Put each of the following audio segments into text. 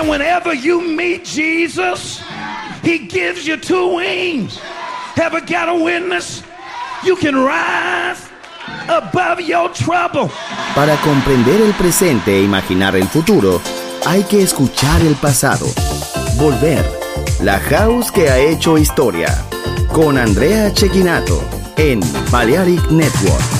And whenever you meet Jesus, he gives you two wings. Ever got a witness? You can rise above your trouble. Para comprender el presente e imaginar el futuro, hay que escuchar el pasado. Volver. La house que ha hecho historia. Con Andrea Chequinato en Balearic Network.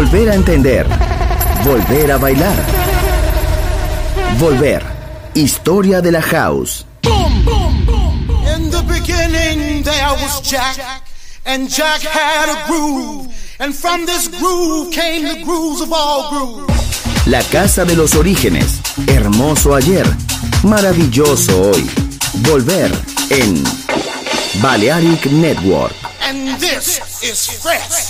Volver a entender. Volver a bailar. Volver. Historia de la house. ¡Bum! was Jack, and Jack had a groove, and from this groove came the grooves of all grooves. La casa de los orígenes, hermoso ayer, maravilloso hoy. Volver en Balearic Network. And this is fresh.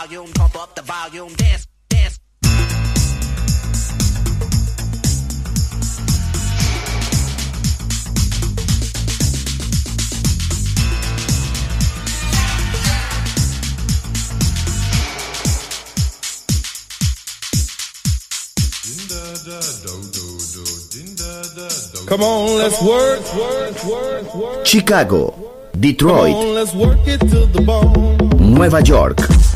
volume, pump up the volume, dance. Come on, let's work, work, work, work. Chicago, Detroit, on, Nueva York.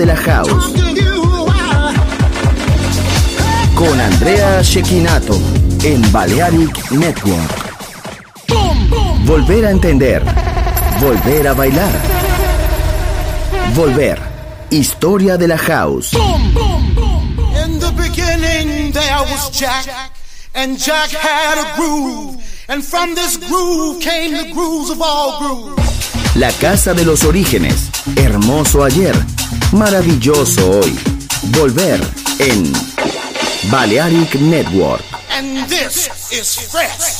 De la house. Con Andrea Shekinato en Balearic Network. Volver a entender. Volver a bailar. Volver. Historia de la house. In the beginning there was Jack, and Jack had a groove. And from this groove came the grooves of all grooves. La casa de los orígenes. Hermoso ayer. Maravilloso hoy. Volver en Balearic Network. And this is fresh.